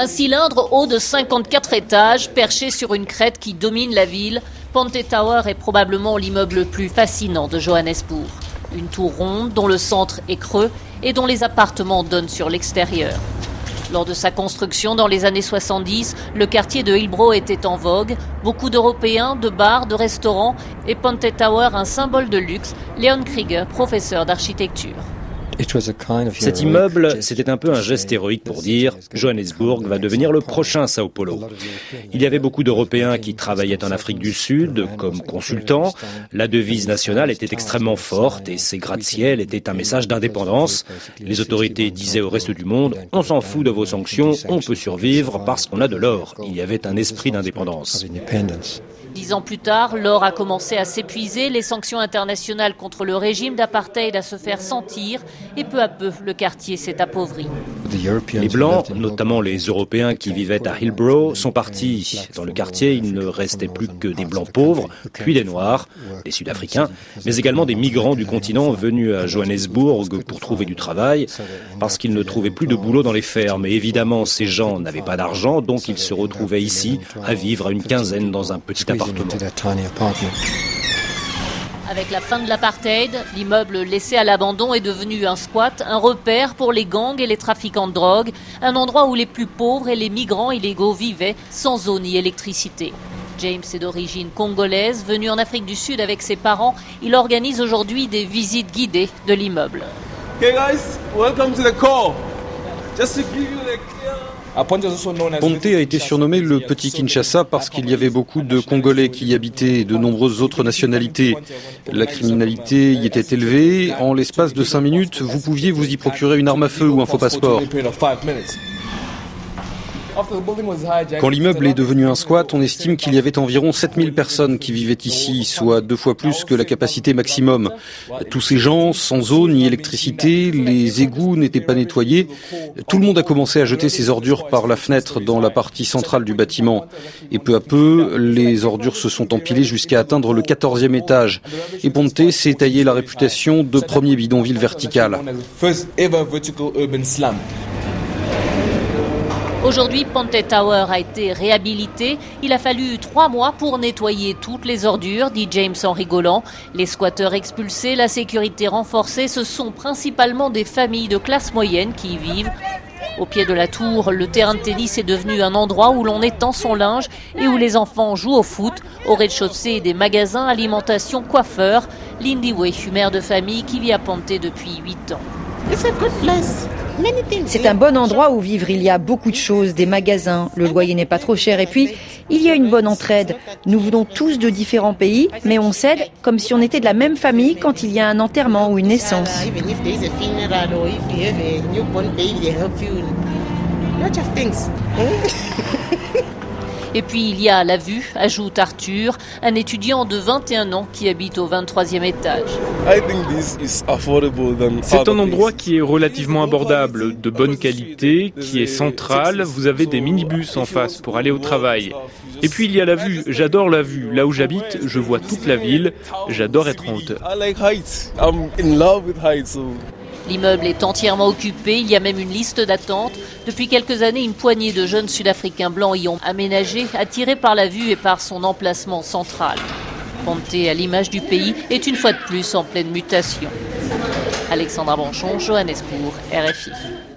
Un cylindre haut de 54 étages, perché sur une crête qui domine la ville, Ponte Tower est probablement l'immeuble le plus fascinant de Johannesburg. Une tour ronde dont le centre est creux et dont les appartements donnent sur l'extérieur. Lors de sa construction dans les années 70, le quartier de Hillbrow était en vogue. Beaucoup d'Européens, de bars, de restaurants et Ponte Tower un symbole de luxe. Leon Krieger, professeur d'architecture. Cet immeuble, c'était un peu un geste héroïque pour dire Johannesburg va devenir le prochain Sao Paulo. Il y avait beaucoup d'Européens qui travaillaient en Afrique du Sud comme consultants. La devise nationale était extrêmement forte et ces gratte-ciel étaient un message d'indépendance. Les autorités disaient au reste du monde on s'en fout de vos sanctions, on peut survivre parce qu'on a de l'or. Il y avait un esprit d'indépendance. Dix ans plus tard, l'or a commencé à s'épuiser, les sanctions internationales contre le régime d'apartheid à se faire sentir, et peu à peu, le quartier s'est appauvri. Les Blancs, notamment les Européens qui vivaient à Hillbrow, sont partis. Dans le quartier, il ne restait plus que des Blancs pauvres, puis des Noirs, des Sud-Africains, mais également des migrants du continent venus à Johannesburg pour trouver du travail, parce qu'ils ne trouvaient plus de boulot dans les fermes. Et évidemment, ces gens n'avaient pas d'argent, donc ils se retrouvaient ici à vivre à une quinzaine dans un petit appartement. Avec la fin de l'apartheid, l'immeuble laissé à l'abandon est devenu un squat, un repère pour les gangs et les trafiquants de drogue, un endroit où les plus pauvres et les migrants illégaux vivaient sans eau ni électricité. James est d'origine congolaise, venu en Afrique du Sud avec ses parents. Il organise aujourd'hui des visites guidées de l'immeuble. Ponte a été surnommé le petit Kinshasa parce qu'il y avait beaucoup de Congolais qui y habitaient et de nombreuses autres nationalités. La criminalité y était élevée. En l'espace de cinq minutes, vous pouviez vous y procurer une arme à feu ou un faux passeport. Quand l'immeuble est devenu un squat, on estime qu'il y avait environ 7000 personnes qui vivaient ici, soit deux fois plus que la capacité maximum. Tous ces gens, sans eau ni électricité, les égouts n'étaient pas nettoyés. Tout le monde a commencé à jeter ses ordures par la fenêtre dans la partie centrale du bâtiment. Et peu à peu, les ordures se sont empilées jusqu'à atteindre le 14e étage. Et Ponte s'est taillé la réputation de premier bidonville vertical. Aujourd'hui, Ponte Tower a été réhabilité. Il a fallu trois mois pour nettoyer toutes les ordures, dit James en rigolant. Les squatteurs expulsés, la sécurité renforcée, ce sont principalement des familles de classe moyenne qui y vivent. Au pied de la tour, le terrain de tennis est devenu un endroit où l'on étend son linge et où les enfants jouent au foot. Au rez-de-chaussée, des magasins, alimentation, coiffeurs. Lindy Way, mère de famille qui vit à Ponte depuis 8 ans. C'est un bon endroit où vivre. Il y a beaucoup de choses, des magasins, le loyer n'est pas trop cher et puis il y a une bonne entraide. Nous venons tous de différents pays, mais on s'aide comme si on était de la même famille quand il y a un enterrement ou une naissance. Et puis il y a la vue, ajoute Arthur, un étudiant de 21 ans qui habite au 23e étage. C'est un endroit qui est relativement abordable, de bonne qualité, qui est central. Vous avez des minibus en face pour aller au travail. Et puis il y a la vue. J'adore la vue. Là où j'habite, je vois toute la ville. J'adore être en hauteur. L'immeuble est entièrement occupé, il y a même une liste d'attente. Depuis quelques années, une poignée de jeunes Sud-Africains blancs y ont aménagé, attirés par la vue et par son emplacement central. Ponte, à l'image du pays, est une fois de plus en pleine mutation. Alexandra Branchon, Johannesburg, RFI.